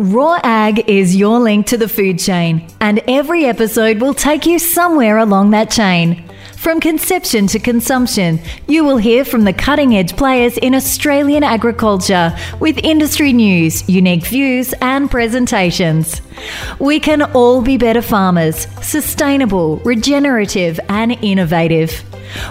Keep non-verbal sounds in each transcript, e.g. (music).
Raw Ag is your link to the food chain, and every episode will take you somewhere along that chain. From conception to consumption, you will hear from the cutting edge players in Australian agriculture with industry news, unique views, and presentations. We can all be better farmers, sustainable, regenerative, and innovative.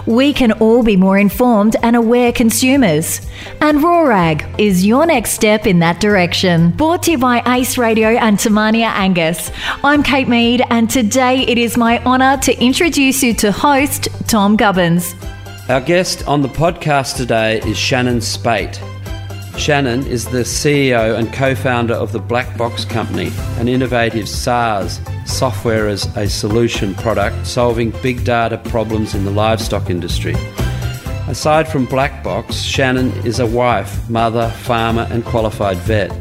We can all be more informed and aware consumers. And RawAg is your next step in that direction. Brought to you by Ace Radio and Te Mania Angus. I'm Kate Mead, and today it is my honour to introduce you to host Tom Gubbins. Our guest on the podcast today is Shannon Speight. Shannon is the CEO and co founder of the Black Box Company, an innovative SaaS software as a solution product solving big data problems in the livestock industry. Aside from Black Box, Shannon is a wife, mother, farmer, and qualified vet.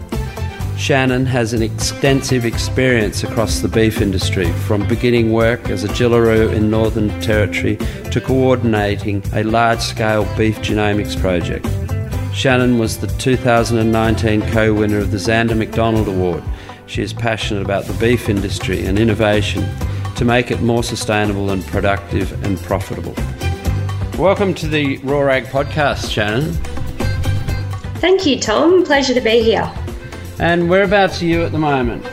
Shannon has an extensive experience across the beef industry, from beginning work as a Jillaroo in Northern Territory to coordinating a large scale beef genomics project. Shannon was the 2019 co winner of the Zanda McDonald Award. She is passionate about the beef industry and innovation to make it more sustainable and productive and profitable. Welcome to the Raw Ag podcast, Shannon. Thank you, Tom. Pleasure to be here. And whereabouts are you at the moment?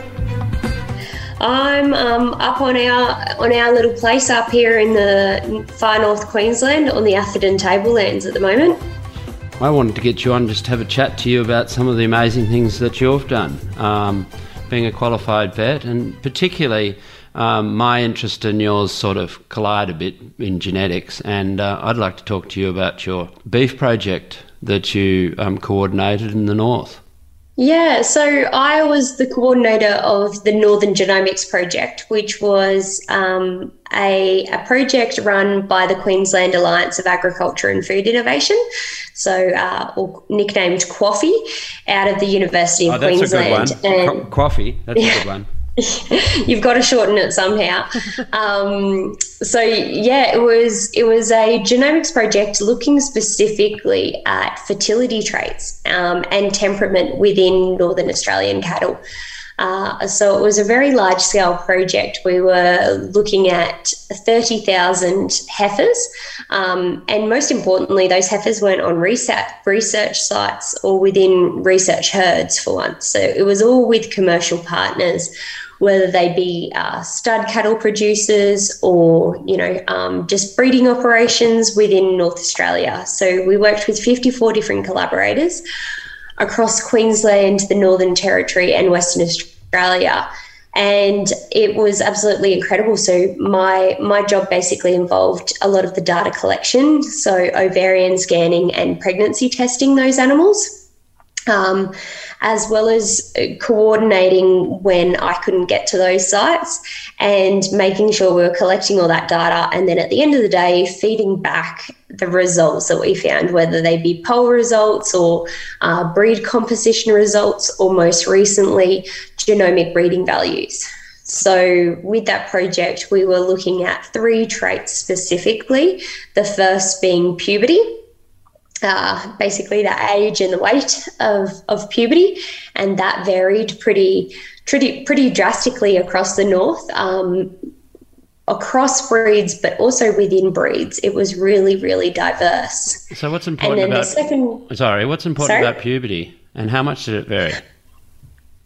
I'm um, up on our on our little place up here in the far north Queensland on the Atherton Tablelands at the moment. I wanted to get you on just to have a chat to you about some of the amazing things that you've done, um, being a qualified vet, and particularly um, my interest and yours sort of collide a bit in genetics. And uh, I'd like to talk to you about your beef project that you um, coordinated in the north. Yeah, so I was the coordinator of the Northern Genomics Project, which was um, a, a, project run by the Queensland Alliance of Agriculture and Food Innovation, so uh, or nicknamed QAFI, out of the University of oh, that's Queensland. A good one. And, QAFI, that's a good (laughs) one. (laughs) You've got to shorten it somehow. um, so yeah, it was it was a genomics project looking specifically at fertility traits um, and temperament within northern Australian cattle. Uh, so it was a very large scale project. We were looking at 30,000 heifers. Um, and most importantly, those heifers weren't on research, research sites or within research herds for once. So it was all with commercial partners whether they be uh, stud cattle producers or you know um, just breeding operations within North Australia. So we worked with 54 different collaborators across Queensland, the Northern Territory, and Western Australia. And it was absolutely incredible. So my my job basically involved a lot of the data collection, so ovarian scanning and pregnancy testing those animals um, as well as uh, coordinating when I couldn't get to those sites and making sure we were collecting all that data. And then at the end of the day, feeding back the results that we found, whether they be poll results or uh, breed composition results, or most recently, genomic breeding values. So, with that project, we were looking at three traits specifically. The first being puberty, uh, basically the age and the weight of, of puberty, and that varied pretty pretty pretty drastically across the north. Um, across breeds, but also within breeds, it was really, really diverse. So, what's important about? Second, sorry, what's important sorry? about puberty, and how much did it vary?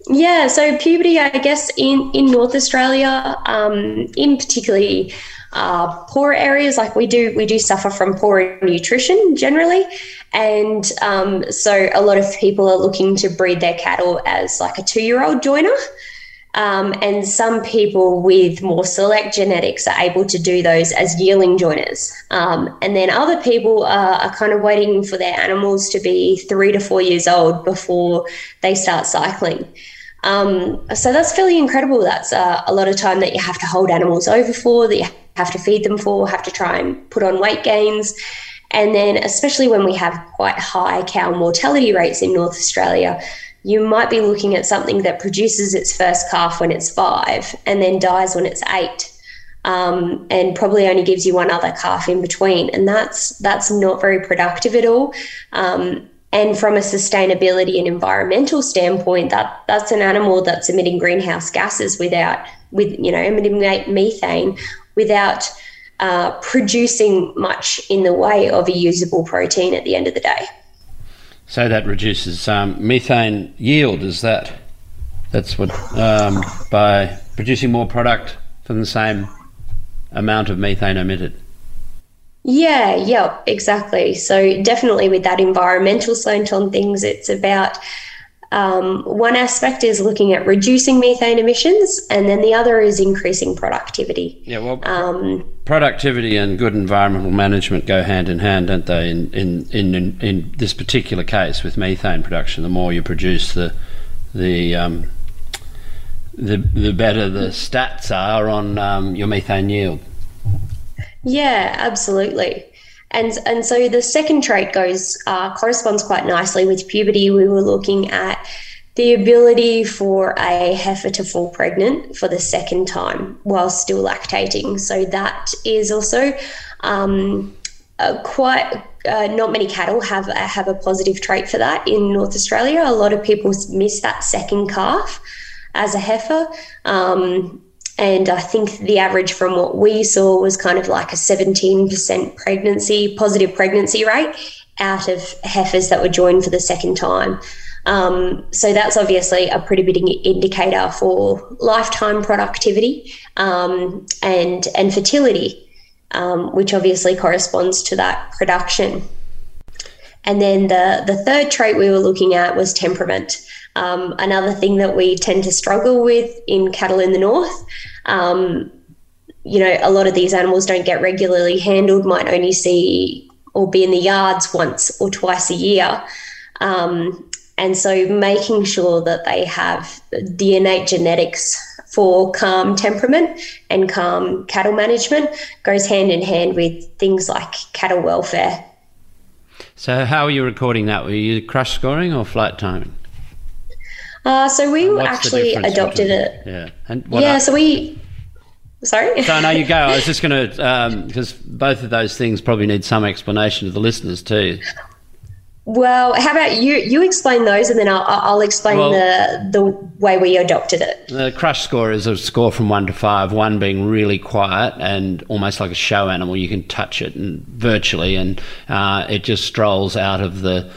Yeah, so puberty, I guess, in in North Australia, um, in particularly uh, poor areas like we do we do suffer from poor nutrition generally and um, so a lot of people are looking to breed their cattle as like a two-year-old joiner um, and some people with more select genetics are able to do those as yearling joiners. Um, and then other people are, are, kind of waiting for their animals to be three to four years old before they start cycling. Um, so that's fairly incredible. That's uh, a lot of time that you have to hold animals over for, that you have to feed them for, have to try and put on weight gains. And then, especially when we have quite high cow mortality rates in North Australia, you might be looking at something that produces its first calf when it's five and then dies when it's eight. Um, and probably only gives you one other calf in between, and that's that's not very productive at all. Um, and from a sustainability and environmental standpoint, that that's an animal that's emitting greenhouse gases without, with you know, emitting methane without uh, producing much in the way of a usable protein at the end of the day. So that reduces um, methane yield. Is that that's what um, by producing more product from the same amount of methane emitted? Yeah, yeah, exactly. So definitely with that environmental slant on things, it's about um, one aspect is looking at reducing methane emissions, and then the other is increasing productivity. Yeah, well, um, productivity and good environmental management go hand in hand, don't they? In, in in in, in this particular case with methane production, the more you produce, the the um, the the better the stats are on um, your methane yield. Yeah, absolutely. And and so the second trait goes uh, corresponds quite nicely with puberty. We were looking at the ability for a heifer to fall pregnant for the second time while still lactating. So that is also um, quite uh, not many cattle have have a positive trait for that in North Australia. A lot of people miss that second calf as a heifer. Um, and I think the average from what we saw was kind of like a 17% pregnancy, positive pregnancy rate out of heifers that were joined for the second time. Um, so that's obviously a pretty big indicator for lifetime productivity um, and and fertility, um, which obviously corresponds to that production. And then the the third trait we were looking at was temperament. Um, another thing that we tend to struggle with in cattle in the north. Um, you know, a lot of these animals don't get regularly handled, might only see or be in the yards once or twice a year. Um, and so making sure that they have the innate genetics for calm temperament and calm cattle management goes hand in hand with things like cattle welfare. So, how are you recording that? Were you crush scoring or flight timing? Uh, so we actually adopted it. Yeah. And yeah. Are, so we. Sorry. So no, you go. I was just going to because um, both of those things probably need some explanation to the listeners too. Well, how about you? You explain those, and then I'll, I'll explain well, the the way we adopted it. The crush score is a score from one to five. One being really quiet and almost like a show animal. You can touch it and virtually, and uh, it just strolls out of the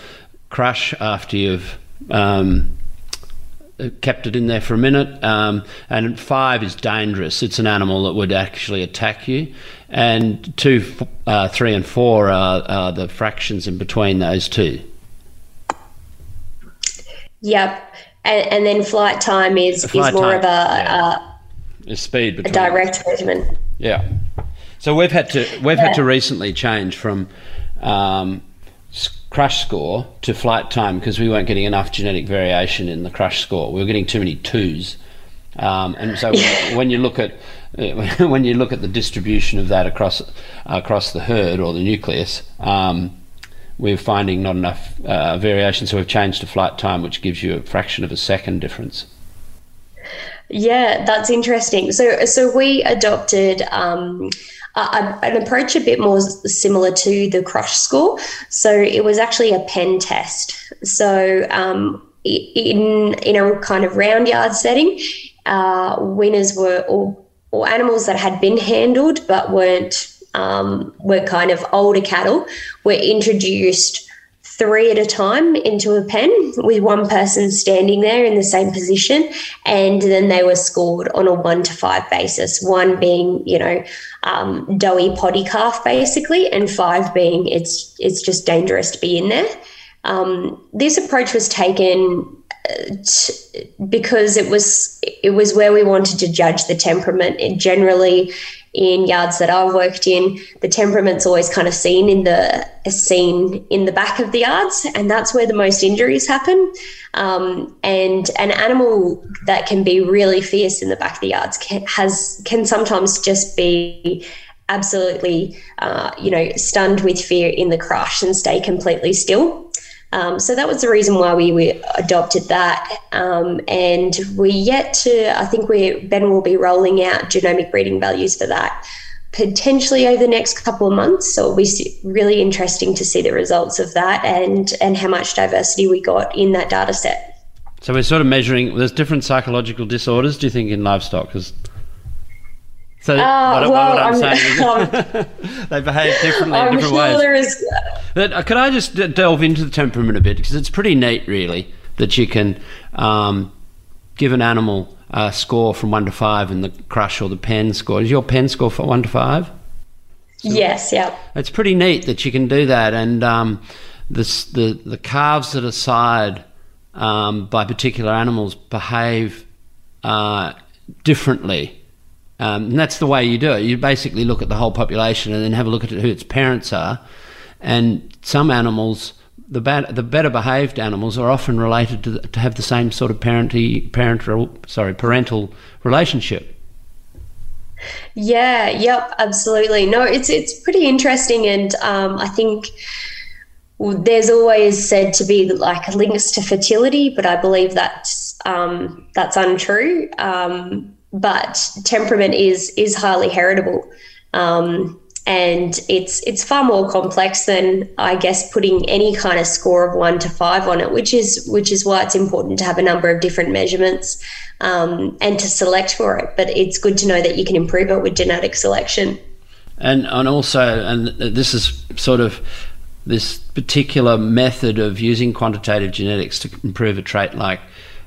crush after you've um, kept it in there for a minute. Um, and five is dangerous. It's an animal that would actually attack you. And two, uh, three, and four are, are, the fractions in between those two. Yep. And, and then flight time is, flight is more time, of a, yeah. a, a speed between a direct measurement. Yeah. So we've had to we've yeah. had to recently change from um, crush score to flight time because we weren't getting enough genetic variation in the crush score. We were getting too many twos, um, and so (laughs) when you look at (laughs) when you look at the distribution of that across across the herd or the nucleus, um, we're finding not enough uh, variation. So we've changed to flight time, which gives you a fraction of a second difference. Yeah, that's interesting. So so we adopted. Um, uh, an approach a bit more similar to the crush School. So it was actually a pen test. So um, in in a kind of round yard setting, uh, winners were or animals that had been handled but weren't um, were kind of older cattle were introduced three at a time into a pen with one person standing there in the same position. And then they were scored on a one to five basis, one being, you know, um, doughy poddy calf basically, and five being it's it's just dangerous to be in there. Um, this approach was taken uh, because it was it was where we wanted to judge the temperament. It generally in yards that I've worked in, the temperament's always kind of seen in the seen in the back of the yards, and that's where the most injuries happen. Um, and an animal that can be really fierce in the back of the yards can, has can sometimes just be absolutely, uh, you know, stunned with fear in the crush and stay completely still. Um, so that was the reason why we, we adopted that. Um, and we yet to, I think we Ben will be rolling out genomic breeding values for that potentially over the next couple of months. So it'll be really interesting to see the results of that and and how much diversity we got in that data set. So we're sort of measuring. There's different psychological disorders. Do you think in livestock? Because so uh, what, well, what I'm, I'm saying is (laughs) (laughs) they behave differently I'm in different sure ways. There is. But, uh, could I just delve into the temperament a bit because it's pretty neat, really, that you can um, give an animal a score from one to five in the crush or the pen score. Is your pen score for one to five? So yes. Yeah. It's pretty neat that you can do that, and um, this, the the calves that are sired um, by particular animals behave uh, differently. Um, and that's the way you do it. You basically look at the whole population and then have a look at who its parents are. And some animals, the, bad, the better behaved animals, are often related to, to have the same sort of parenty, parental, sorry, parental relationship. Yeah. Yep. Absolutely. No, it's it's pretty interesting, and um, I think there's always said to be like links to fertility, but I believe that's um, that's untrue. Um, but temperament is is highly heritable, um, and it's it's far more complex than I guess putting any kind of score of one to five on it, which is which is why it's important to have a number of different measurements um, and to select for it. But it's good to know that you can improve it with genetic selection. And and also, and this is sort of this particular method of using quantitative genetics to improve a trait like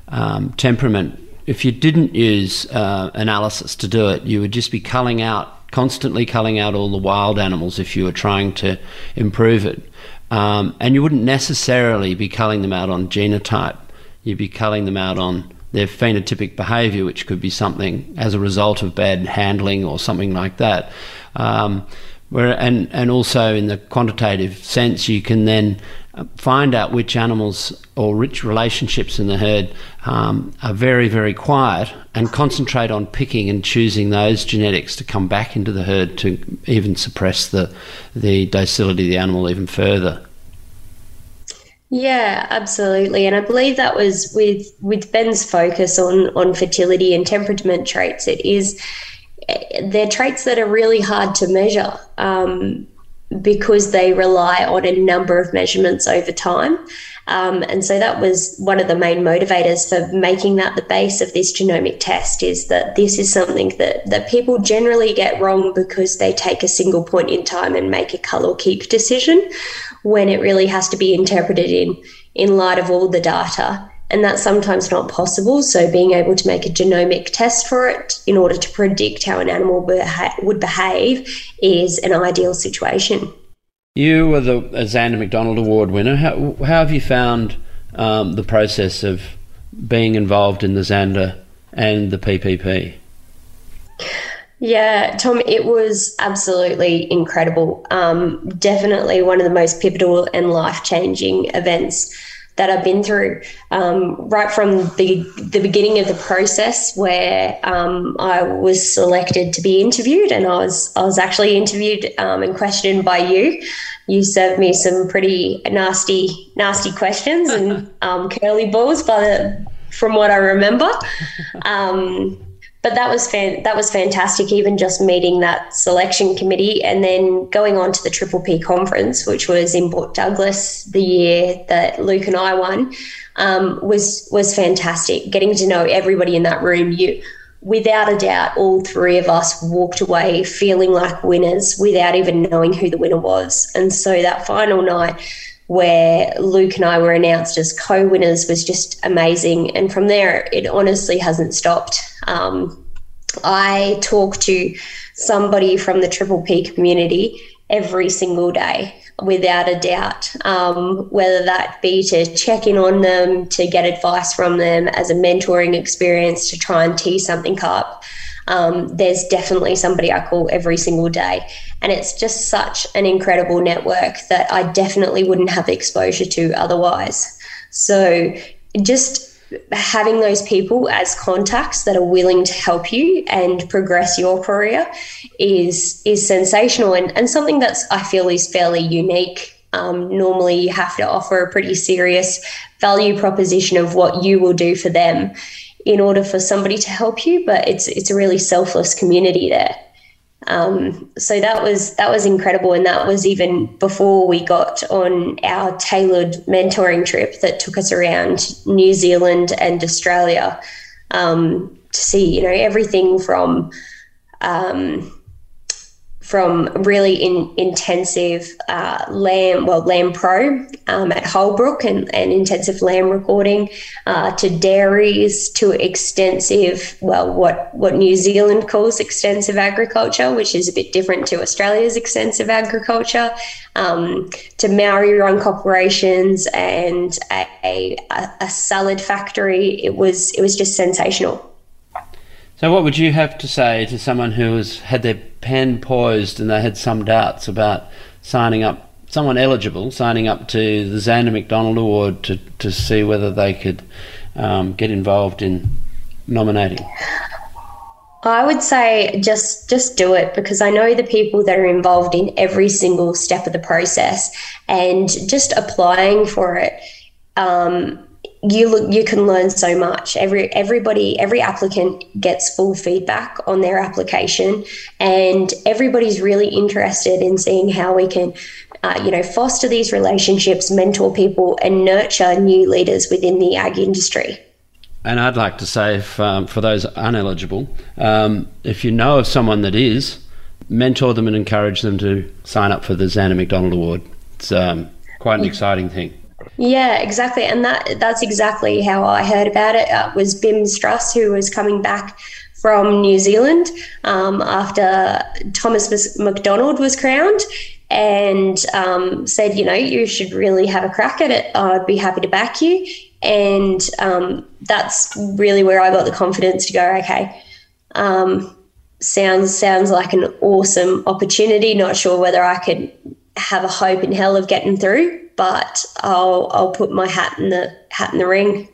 um, temperament, if you didn't use uh, analysis to do it, you would just be culling out, constantly culling out all the wild animals if you were trying to improve it. Um, and you wouldn't necessarily be culling them out on genotype, you'd be culling them out on their phenotypic behavior, which could be something as a result of bad handling or something like that. Um, where, and, and also in the quantitative sense, you can then find out which animals or which relationships in the herd um, are very, very quiet and concentrate on picking and choosing those genetics to come back into the herd to even suppress the, the docility of the animal even further. Yeah, absolutely. And I believe that was with with Ben's focus on on fertility and temperament traits. It is they're traits that are really hard to measure um, because they rely on a number of measurements over time. Um, and so that was one of the main motivators for making that the base of this genomic test is that this is something that, that people generally get wrong because they take a single point in time and make a cull or keep decision when it really has to be interpreted in in light of all the data and that's sometimes not possible. So, being able to make a genomic test for it in order to predict how an animal beha- would behave is an ideal situation. You were the Zanda McDonald Award winner. How, how have you found um, the process of being involved in the Zanda and the PPP? Yeah, Tom, it was absolutely incredible. Um, definitely one of the most pivotal and life changing events that I've been through, um, right from the the beginning of the process, where um, I was selected to be interviewed, and I was I was actually interviewed um, and questioned by you. You served me some pretty nasty nasty questions and (laughs) um, curly balls, by the, from what I remember. But that was fan- that was fantastic. Even just meeting that selection committee and then going on to the Triple P conference, which was in Port Douglas the year that Luke and I won, um, was was fantastic. Getting to know everybody in that room, you without a doubt, all three of us walked away feeling like winners without even knowing who the winner was. And so that final night where Luke and I were announced as co winners was just amazing. And from there, it honestly hasn't stopped. Um, I talk to somebody from the Triple P community every single day, without a doubt, um, whether that be to check in on them, to get advice from them as a mentoring experience, to try and tee something up um, there's definitely somebody I call every single day. And it's just such an incredible network that I definitely wouldn't have exposure to otherwise. So just having those people as contacts that are willing to help you and progress your career is is sensational and, and something that's I feel is fairly unique. Um, normally, you have to offer a pretty serious value proposition of what you will do for them in order for somebody to help you, but it's it's a really selfless community there. Um, so that was that was incredible, and that was even before we got on our tailored mentoring trip that took us around New Zealand and Australia um, to see, you know, everything from um, from really in, intensive uh, lamb, well, lamb pro um, at Holbrook and, and intensive lamb recording, uh, to dairies, to extensive, well, what, what New Zealand calls extensive agriculture, which is a bit different to Australia's extensive agriculture, um, to Maori run corporations and a, a, a salad factory. It was, it was just sensational. So, what would you have to say to someone who has had their pen poised and they had some doubts about signing up, someone eligible signing up to the Zanda McDonald Award to, to see whether they could um, get involved in nominating? I would say just just do it because I know the people that are involved in every single step of the process, and just applying for it. Um, you look you can learn so much. Every everybody every applicant gets full feedback on their application, and everybody's really interested in seeing how we can, uh, you know, foster these relationships, mentor people, and nurture new leaders within the ag industry. And I'd like to say, if, um, for those uneligible, um, if you know of someone that is, mentor them and encourage them to sign up for the Zanda McDonald Award. It's um, quite an exciting thing. Yeah, exactly, and that that's exactly how I heard about it. Uh, was Bim Struss who was coming back from New Zealand um, after Thomas McDonald was crowned, and um, said, you know, you should really have a crack at it. I'd be happy to back you, and um, that's really where I got the confidence to go. Okay. Um, sounds sounds like an awesome opportunity. Not sure whether I could have a hope in hell of getting through, but I'll I'll put my hat in the hat in the ring.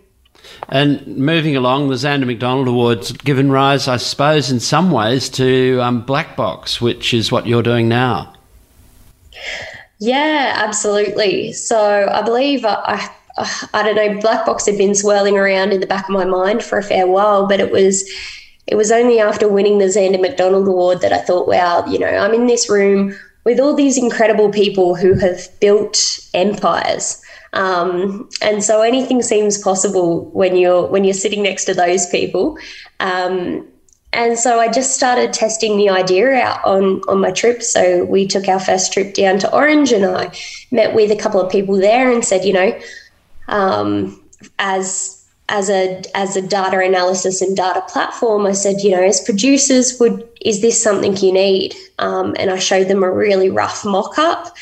And moving along, the Zanda McDonald Awards given rise, I suppose, in some ways to um, Black Box, which is what you're doing now. Yeah, absolutely. So I believe I, I, I don't know, Black Box had been swirling around in the back of my mind for a fair while, but it was it was only after winning the Zanda McDonald Award that I thought, wow, you know, I'm in this room with all these incredible people who have built empires. Um, and so anything seems possible when you're when you're sitting next to those people. Um, and so I just started testing the idea out on on my trip. So we took our first trip down to Orange, and I met with a couple of people there and said, you know, um, as as a as a data analysis and data platform, I said, you know, as producers, would is this something you need? Um, and I showed them a really rough mock up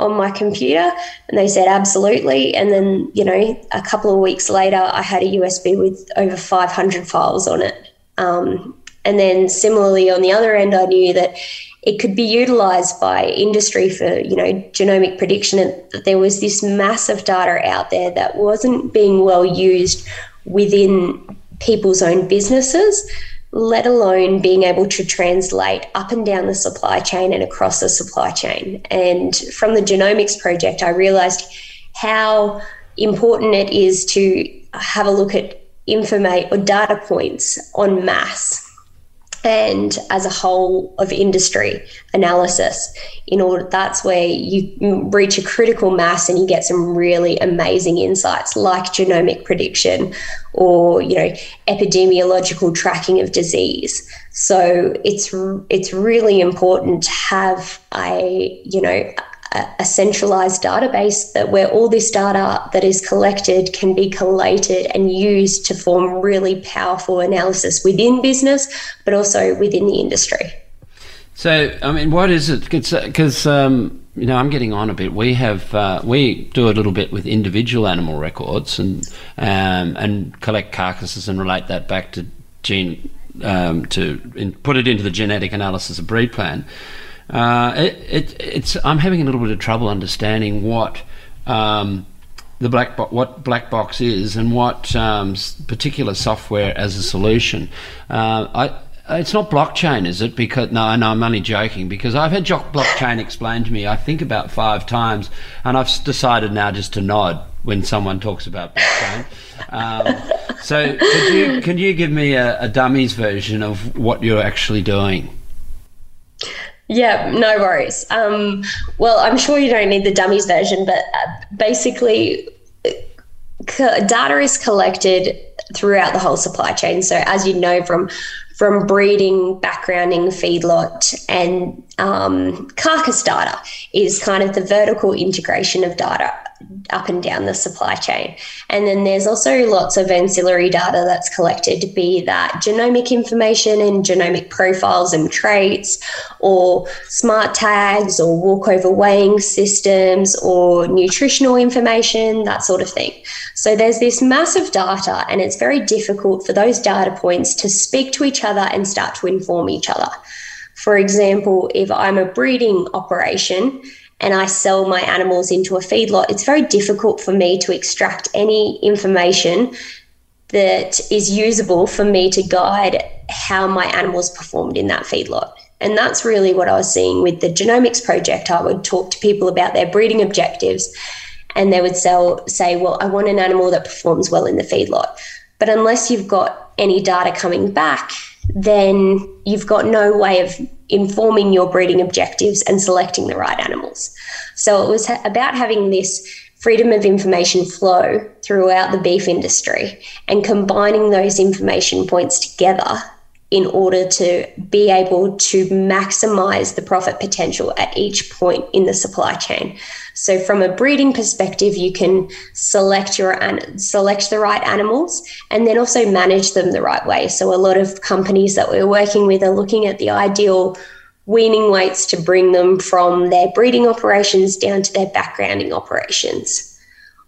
on my computer, and they said absolutely. And then, you know, a couple of weeks later, I had a USB with over 500 files on it. Um, and then similarly, on the other end, I knew that it could be utilized by industry for you know genomic prediction and that there was this massive data out there that wasn't being well used within people's own businesses, let alone being able to translate up and down the supply chain and across the supply chain. And from the genomics project, I realized how important it is to have a look at information or data points on mass and as a whole of industry analysis in order that's where you reach a critical mass and you get some really amazing insights like genomic prediction or you know epidemiological tracking of disease. So it's it's really important to have a you know a centralized database that where all this data that is collected can be collated and used to form really powerful analysis within business, but also within the industry. So, I mean, what is it? Because um, you know, I'm getting on a bit. We have uh, we do a little bit with individual animal records and um, and collect carcasses and relate that back to gene um, to in, put it into the genetic analysis of BREEDPLAN. Uh, it, it, it's I'm having a little bit of trouble understanding what um, the black bo- what black box is and what um, particular software as a solution. Uh, I it's not blockchain, is it? Because no, no, I'm only joking. Because I've had blockchain explained to me, I think about five times, and I've decided now just to nod when someone talks about blockchain. Um, so, could you can you give me a, a dummies version of what you're actually doing? Yeah, no worries. Um, well, I'm sure you don't need the dummies version, but uh, basically, data is collected throughout the whole supply chain. So, as you know from from breeding, backgrounding, feedlot, and um, carcass data is kind of the vertical integration of data up and down the supply chain. And then there's also lots of ancillary data that's collected, be that genomic information and genomic profiles and traits, or smart tags, or walkover weighing systems, or nutritional information, that sort of thing. So there's this massive data, and it's very difficult for those data points to speak to each other and start to inform each other. For example, if I'm a breeding operation, and I sell my animals into a feedlot, it's very difficult for me to extract any information that is usable for me to guide how my animals performed in that feedlot. And that's really what I was seeing with the genomics project. I would talk to people about their breeding objectives and they would sell, say, well, I want an animal that performs well in the feedlot. But unless you've got any data coming back, then you've got no way of informing your breeding objectives and selecting the right animals. So it was about having this freedom of information flow throughout the beef industry and combining those information points together in order to be able to maximize the profit potential at each point in the supply chain. So from a breeding perspective, you can select your select the right animals and then also manage them the right way. So a lot of companies that we're working with are looking at the ideal weaning weights to bring them from their breeding operations down to their backgrounding operations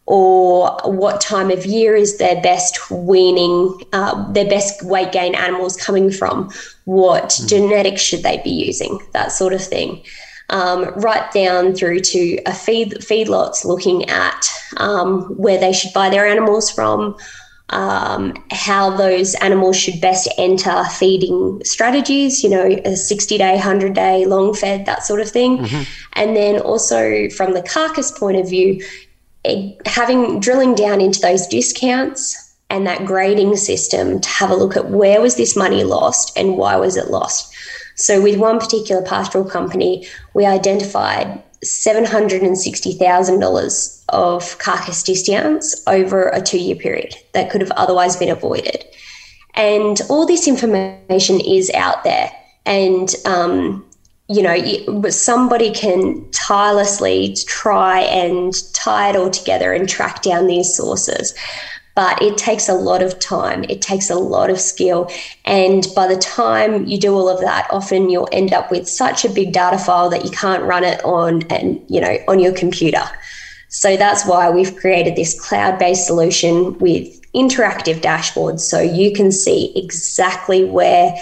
or what time of year is their best weaning, uh, their best weight gain animals coming from, what mm. genetics should they be using, that sort of thing. Um, right down through to a feed feedlots looking at um, where they should buy their animals from, um, how those animals should best enter feeding strategies, you know, a 60 day, 100 day, long fed, that sort of thing. Mm-hmm. And then also from the carcass point of view, having drilling down into those discounts and that grading system to have a look at where was this money lost and why was it lost. So with one particular pastoral company, we identified $760,000 of carcass discounts over a two year period that could have otherwise been avoided. And all this information is out there. And um, you know, somebody can tirelessly try and tie it all together and track down these sources. But it takes a lot of time, it takes a lot of skill. And by the time you do all of that, often you'll end up with such a big data file that you can't run it on and, you know, on your computer. So that's why we've created this cloud-based solution with interactive dashboards so you can see exactly where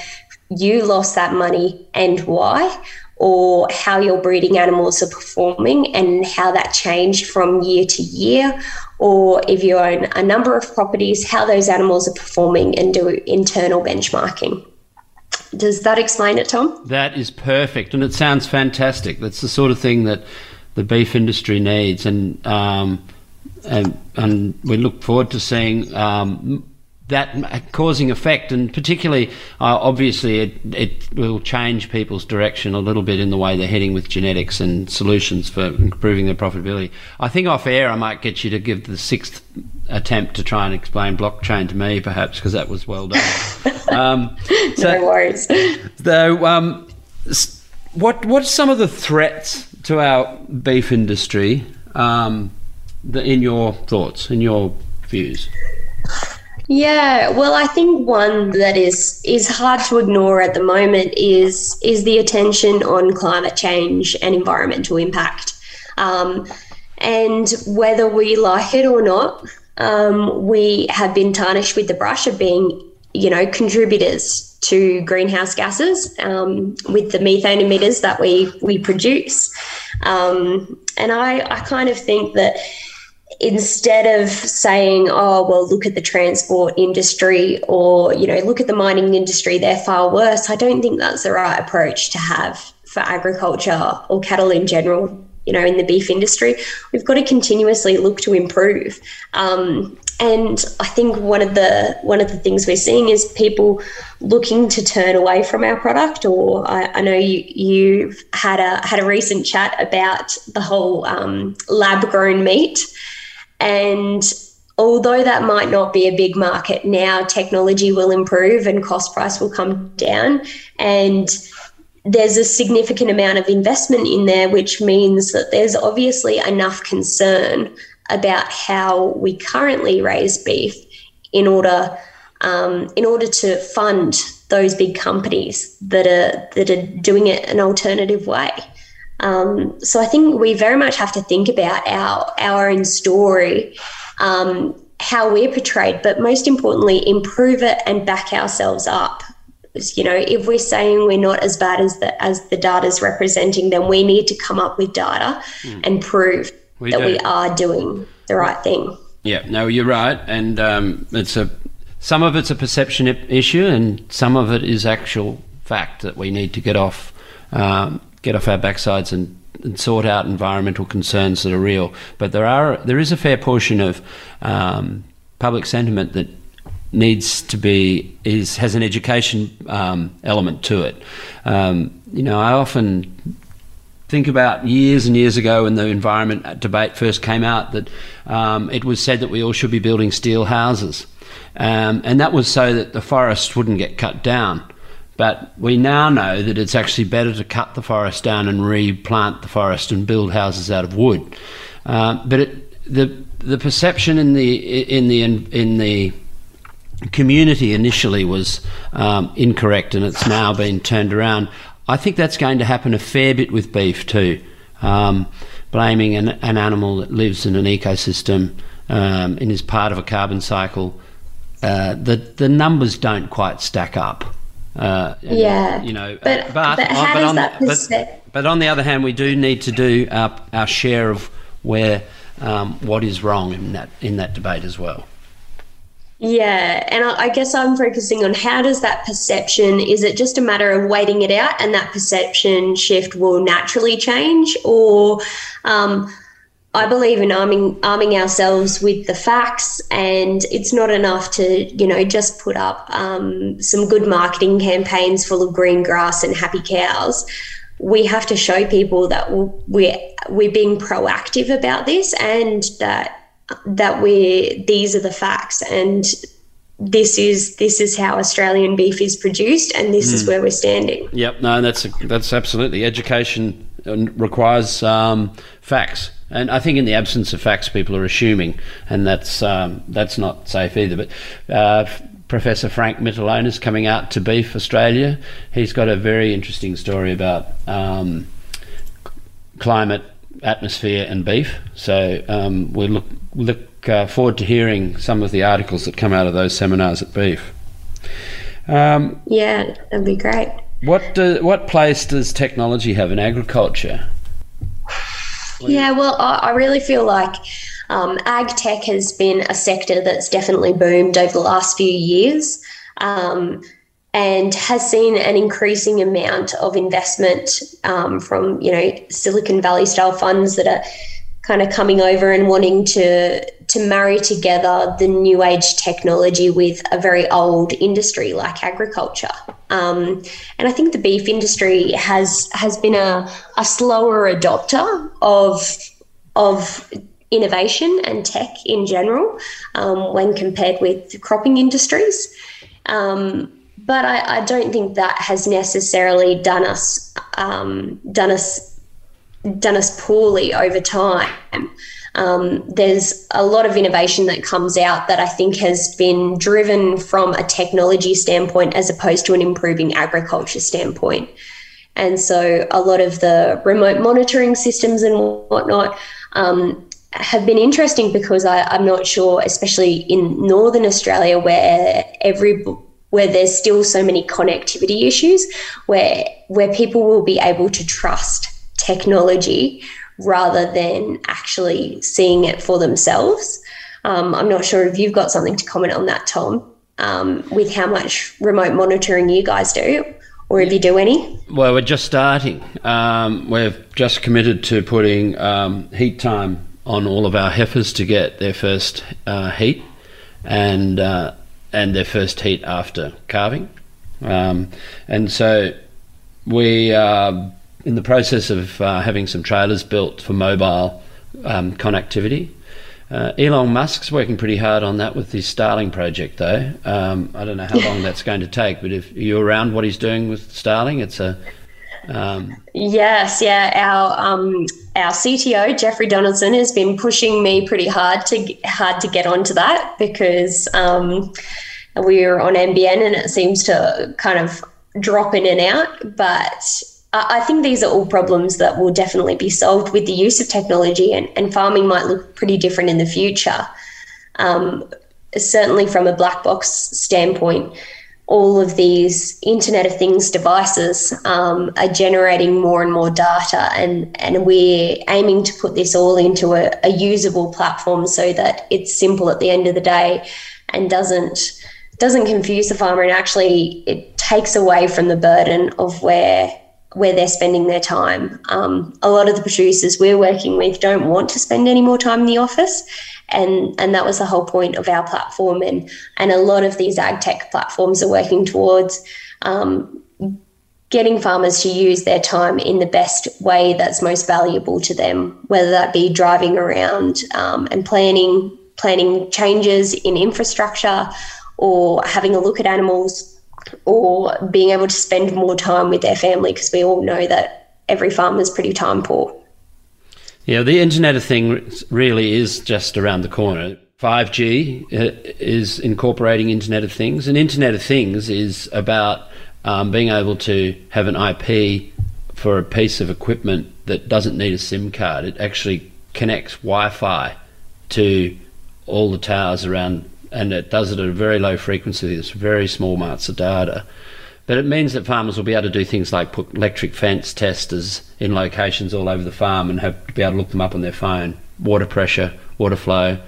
you lost that money and why, or how your breeding animals are performing and how that changed from year to year, or if you own a number of properties, how those animals are performing and do internal benchmarking. Does that explain it, Tom? That is perfect, and it sounds fantastic. That's the sort of thing that the beef industry needs, and um, and, and we look forward to seeing um, that causing effect, and particularly, uh, obviously, it, it will change people's direction a little bit in the way they're heading with genetics and solutions for improving their profitability. I think off air, I might get you to give the sixth attempt to try and explain blockchain to me, perhaps, because that was well done. (laughs) um, so, no worries. Though, um, what what's some of the threats to our beef industry? Um, the, in your thoughts, in your views? Yeah, well, I think one that is is hard to ignore at the moment is is the attention on climate change and environmental impact, um, and whether we like it or not, um, we have been tarnished with the brush of being, you know, contributors to greenhouse gases um, with the methane emitters that we we produce, um, and I I kind of think that instead of saying, oh, well, look at the transport industry or, you know, look at the mining industry, they're far worse, I don't think that's the right approach to have for agriculture or cattle in general you know in the beef industry we've got to continuously look to improve um, and I think one of the one of the things we're seeing is people looking to turn away from our product. Or I, I know you you've had a had a recent chat about the whole um, lab grown meat, and although that might not be a big market now, technology will improve and cost price will come down, and there's a significant amount of investment in there, which means that there's obviously enough concern about how we currently raise beef in order um, in order to fund those big companies that are that are doing it an alternative way. Um, so I think we very much have to think about our our own story, um, how we're portrayed, but most importantly, improve it and back ourselves up. You know, if we're saying we're not as bad as the as the data is representing, then we need to come up with data mm. and prove we that do. we are doing the right thing. Yeah, no, you're right, and um, it's a some of it's a perception issue, and some of it is actual fact that we need to get off um, get off our backsides and, and, sort out environmental concerns that are real. But there are there is a fair portion of um, public sentiment that needs to be is has an education um, element to it. Um, you know, I often think about years and years ago when the environment debate first came out that um, it was said that we all should be building steel houses. Um, and that was so that the forests wouldn't get cut down. But we now know that it's actually better to cut the forest down and replant the forest and build houses out of wood. Uh, but it, the the perception in the in the in, the community initially was um, incorrect, and it's now been turned around. I think that's going to happen a fair bit with beef too. Um, blaming an, an, animal that lives in an ecosystem um, and is part of a carbon cycle, uh, the the numbers don't quite stack up. Uh, yeah, you know, but uh, but, but, how but, on, that but, but, on the other hand, we do need to do our, our share of where um, what is wrong in that in that debate as well. Yeah, and I, guess I'm focusing on how does that perception is it just a matter of waiting it out and that perception shift will naturally change, or um, I believe in arming arming ourselves with the facts, and it's not enough to you know just put up um, some good marketing campaigns full of green grass and happy cows. We have to show people that we're we're being proactive about this, and that that we're these are the facts and this is this is how Australian beef is produced, and this mm. is hmm. where we're standing. Yep, no, that's that's absolutely education requires um, facts, and I think in the absence of facts, people are assuming, and that's um, that's not safe either. But uh, Professor Frank Mitloehner is coming out to Beef Australia. He's got a very interesting story about um, climate atmosphere and beef. So um, we look look uh, forward to hearing some of the articles that come out of those seminars at Beef. Um, yeah, that'd be great. What do, what place does technology have in agriculture? Yeah, well, I, I really feel like um, ag tech has been a sector that's definitely boomed over the last few years. Um, and has seen an increasing amount of investment um, from you know Silicon Valley style funds that are kind of coming over and wanting to to marry together the new age technology with a very old industry like agriculture. Um, and I think the beef industry has has been a, a slower adopter of of innovation and tech in general um, when compared with cropping industries. Um, but I, I, don't think that has necessarily done us um, done us done us poorly over time. Um, there's a lot of innovation that comes out that I think has been driven from a technology standpoint as opposed to an improving agriculture standpoint. And so a lot of the remote monitoring systems and whatnot um, have been interesting because I, I'm not sure, especially in Northern Australia, where every where there's still so many connectivity issues where where people will be able to trust technology rather than actually seeing it for themselves. Um, I'm not sure if you've got something to comment on that, Tom, um, with how much remote monitoring you guys do, or if you do any? Well, we're just starting. Um, we've just committed to putting um, Heatime on all of our heifers to get their first uh, heat and uh, and their first heat after calving. Um, and so we are in the process of uh, having some trailers built for mobile um, connectivity. Uh, Elon Musk's working pretty hard on that with his Starlink project, though. Um, I don't know how long (laughs) that's going to take, but if you're around what he's doing with Starlink, it's a um, yes, yeah. Our um, our CTO Jeffrey Donaldson has been pushing me pretty hard to hard to get onto that because um, we're on NBN and it seems to kind of drop in and out. But I think these are all problems that will definitely be solved with the use of technology, and, and farming might look pretty different in the future. Um, certainly, from a black box standpoint, all of these Internet of Things devices um, are generating more and more data, and, and we're aiming to put this all into a, a usable platform so that it's simple at the end of the day and doesn't doesn't confuse the farmer and actually it takes away from the burden of where where they're spending their time. Um, a lot of the producers we're working with don't want to spend any more time in the office, and and that was the whole point of our platform. And and a lot of these ag tech platforms are working towards. Um, getting farmers to use their time in the best way that's most valuable to them, whether that be driving around um, and planning planning changes in infrastructure, or having a look at animals or being able to spend more time with their family because we all know that every farmer is pretty time poor. Yeah, the Internet of Things really is just around the corner. 5G uh, is incorporating Internet of Things, and Internet of Things is about um, being able to have an IP for a piece of equipment that doesn't need a SIM card. It actually connects Wi Fi to all the towers around and it does it at a very low frequency. It's very small amounts of data. But it means that farmers will be able to do things like put electric fence testers in locations all over the farm and have be able to look them up on their phone, water pressure, water flow,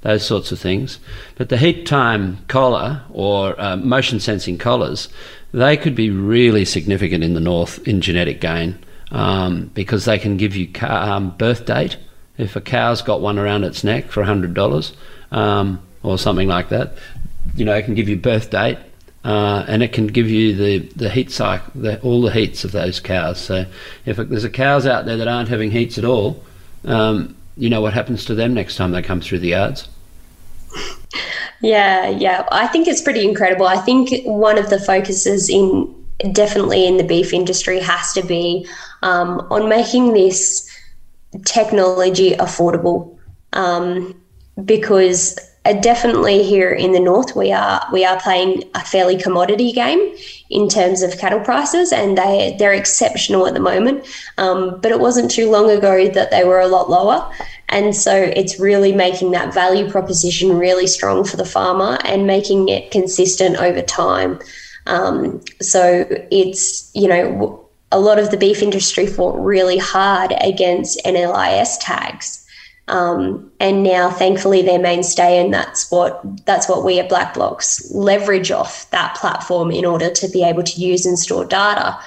those sorts of things. But the Heatime collar or uh, motion sensing collars, they could be really significant in the north in genetic gain um, because they can give you um, birth date. If a cow's got one around its neck for $100, um, or something like that. You know, it can give you birth date, uh, and it can give you the, the heat cycle, the, all the heats of those cows. So if it, there's a cows out there that aren't having heats at all, um, you know what happens to them next time they come through the yards. Yeah, yeah, I think it's pretty incredible. I think one of the focuses in definitely in the beef industry has to be um, on making this technology affordable um, because definitely here in the north. We are we are playing a fairly commodity game in terms of cattle prices and they they're exceptional at the moment. Um, but it wasn't too long ago that they were a lot lower. And so it's really making that value proposition really strong for the farmer and making it consistent over time. Um, so it's you know a lot of the beef industry fought really hard against NLIS tags um, and now, thankfully, they're mainstay, and that's what that's what we at Black Box leverage off that platform in order to be able to use and store data.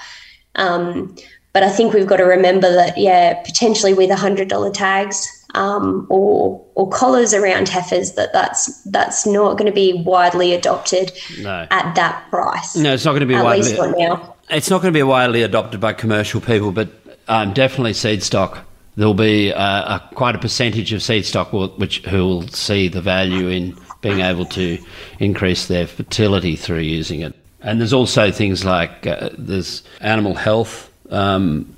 Um, but I think we've got to remember that, yeah, potentially with hundred dollar tags um, or or collars around heifers, that that's that's not going to be widely adopted no. at that price. No, it's not going to be at widely. Least not now. It's not going to be widely adopted by commercial people, but um, definitely seed stock there'll be a, a, quite a percentage of seed stock will, which who will see the value in being able to increase their fertility through using it. And there's also things like uh, there's animal health um,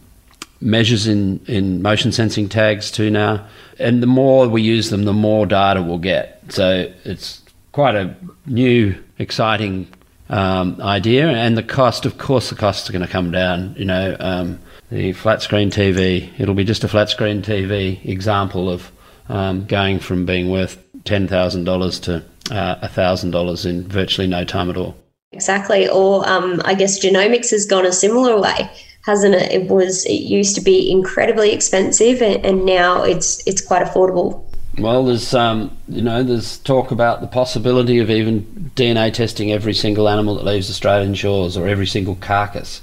measures in, in motion sensing tags too now. And the more we use them, the more data we'll get. So it's quite a new, exciting um, idea. And the cost, of course, the costs are going to come down. You know, um, the flat screen TV. It'll be just a flat screen TV example of um, going from being worth $10,000 to uh, $1,000 in virtually no time at all. Exactly. Or um, I guess genomics has gone a similar way, hasn't it? It was it used to be incredibly expensive, and, and now it's it's quite affordable. Well, there's um, you know there's talk about the possibility of even DNA testing every single animal that leaves Australian shores or every single carcass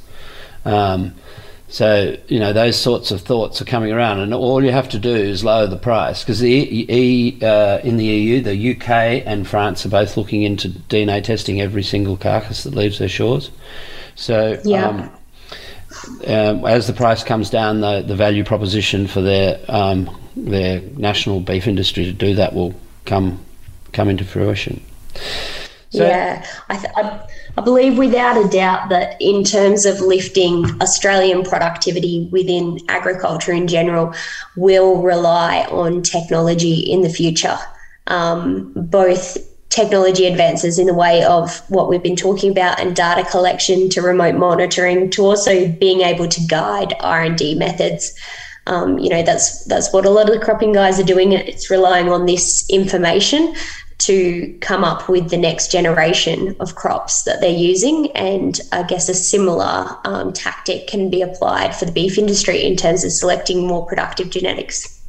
Um, so you know those sorts of thoughts are coming around, and all you have to do is lower the price because the e, uh, in the EU, the UK and France are both looking into DNA testing every single carcass that leaves their shores. So yeah. um, um, as the price comes down, the, the value proposition for their um, their national beef industry to do that will come come into fruition. So, yeah, I, th- I, I, believe without a doubt that in terms of lifting Australian productivity within agriculture in general, will rely on technology in the future. Um, both technology advances in the way of what we've been talking about and data collection to remote monitoring to also being able to guide R&D methods. Um, you know that's that's what a lot of the cropping guys are doing. It's relying on this information to come up with the next generation of crops that they're using. And I guess a similar um, tactic can be applied for the beef industry in terms of selecting more productive genetics.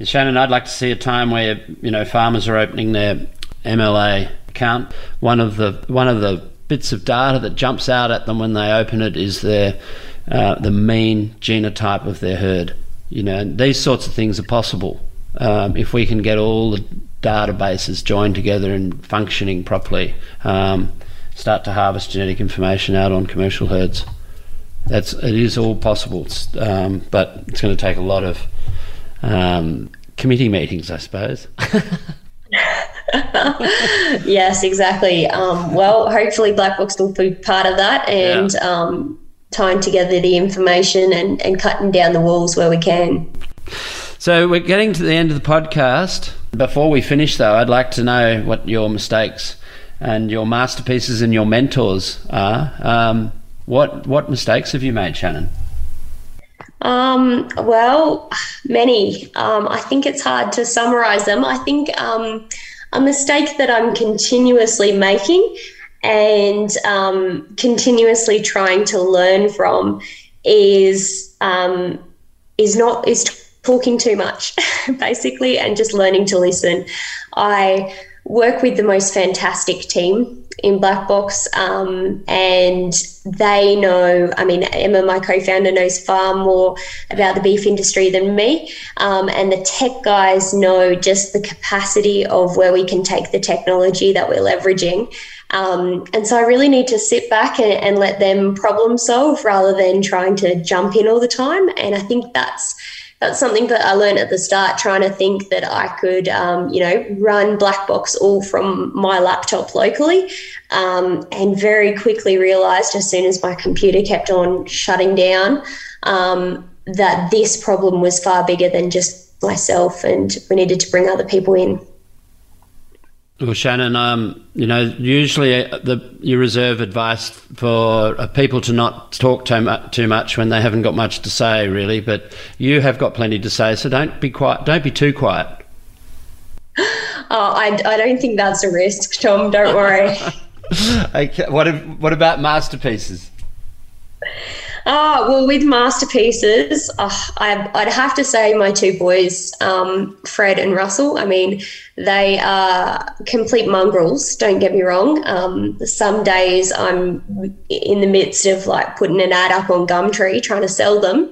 Shannon, I'd like to see a time where you know farmers are opening their MLA account. One of the one of the bits of data that jumps out at them when they open it is their uh, the mean genotype of their herd. You know, these sorts of things are possible um, if we can get all the databases joined together and functioning properly, um, start to harvest genetic information out on commercial herds. That's it is all possible, um, but it's going to take a lot of um, committee meetings, I suppose. (laughs) yes, exactly. Um, well, hopefully, Black Box will be part of that and yeah. Um, tying together the information and, and cutting down the walls where we can. So we're getting to the end of the podcast. Before we finish, though, I'd like to know what your mistakes and your masterpieces and your mentors are. Um, what what mistakes have you made, Shannon? Um, well, many. Um, I think it's hard to summarize them. I think um, a mistake that I'm continuously making and um, continuously trying to learn from is um, is not is talking too much, (laughs) basically, and just learning to listen. I work with the most fantastic team in Black Box, um, and they know. I mean, Emma, my co-founder, knows far more about the beef industry than me, um, and the tech guys know just the capacity of where we can take the technology that we're leveraging. Um, and so I really need to sit back and, and let them problem solve rather than trying to jump in all the time. And I think that's that's something that I learned at the start, trying to think that I could, um, you know, run Black Box all from my laptop locally, um, and very quickly realised as soon as my computer kept on shutting down um, that this problem was far bigger than just myself, and we needed to bring other people in. Well, Shannon, um, you know, usually uh, the, you reserve advice for uh, people to not talk too much, too much when they haven't got much to say, really. But you have got plenty to say, so don't be quiet. Don't be too quiet. (gasps) Oh, I, I don't think that's a risk, Tom. Don't worry. (laughs) okay. What what about masterpieces? (laughs) Ah, well, with masterpieces, uh, I, would have to say my two boys, um, Fred and Russell. I mean, they are complete mongrels. Don't get me wrong. Um, some days I'm in the midst of like putting an ad up on Gumtree trying to sell them.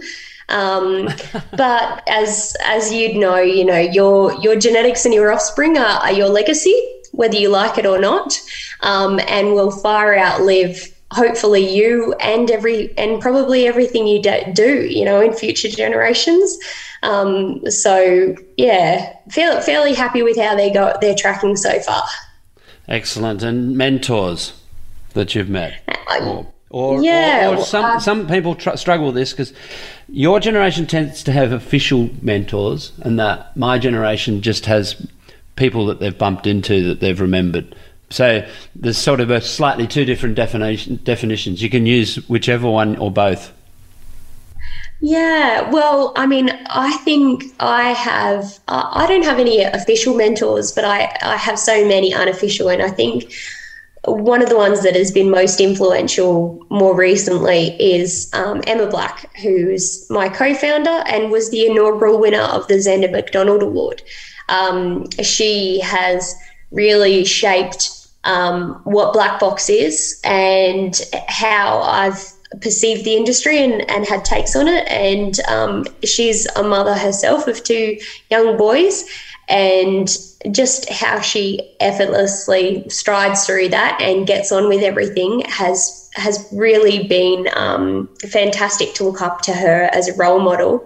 Um, (laughs) but as as you'd know, you know your your genetics and your offspring are, are your legacy, whether you like it or not, um, and will far outlive hopefully you and every and probably everything you do you know in future generations. Um, so yeah feel, fairly happy with how they got they're tracking so far. Excellent. And mentors that you've met? Uh, or, or yeah or, or some uh, some people tr- struggle with this because your generation tends to have official mentors and that my generation just has people that they've bumped into that they've remembered so there's sort of a slightly two different definition, definitions. You can use whichever one or both. Yeah, well, I mean, I think I have, I don't have any official mentors, but I, I have so many unofficial. And I think one of the ones that has been most influential more recently is um, Emma Black, who's my co founder and was the inaugural winner of the Zanda McDonald Award. Um, she has really shaped um, what Black Box is and how I've perceived the industry and, and had takes on it. And um, she's a mother herself of two young boys. And just how she effortlessly strides through that and gets on with everything has has really been um, fantastic to look up to her as a role model.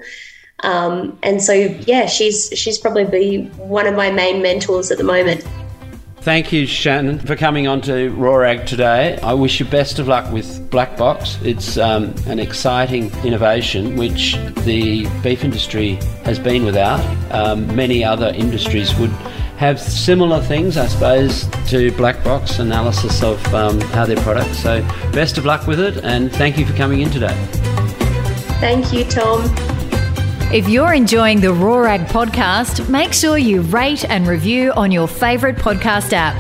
Um, and so, yeah, she's she's probably one of my main mentors at the moment. Thank you, Shannon, for coming on to Rawrag today. I wish you best of luck with Black Box. It's um, an exciting innovation which the beef industry has been without. Um, many other industries would have similar things, I suppose, to Black Box analysis of um, how their products. So, best of luck with it, and thank you for coming in today. Thank you, Tom. If you're enjoying the Rawrag podcast, make sure you rate and review on your favourite podcast app.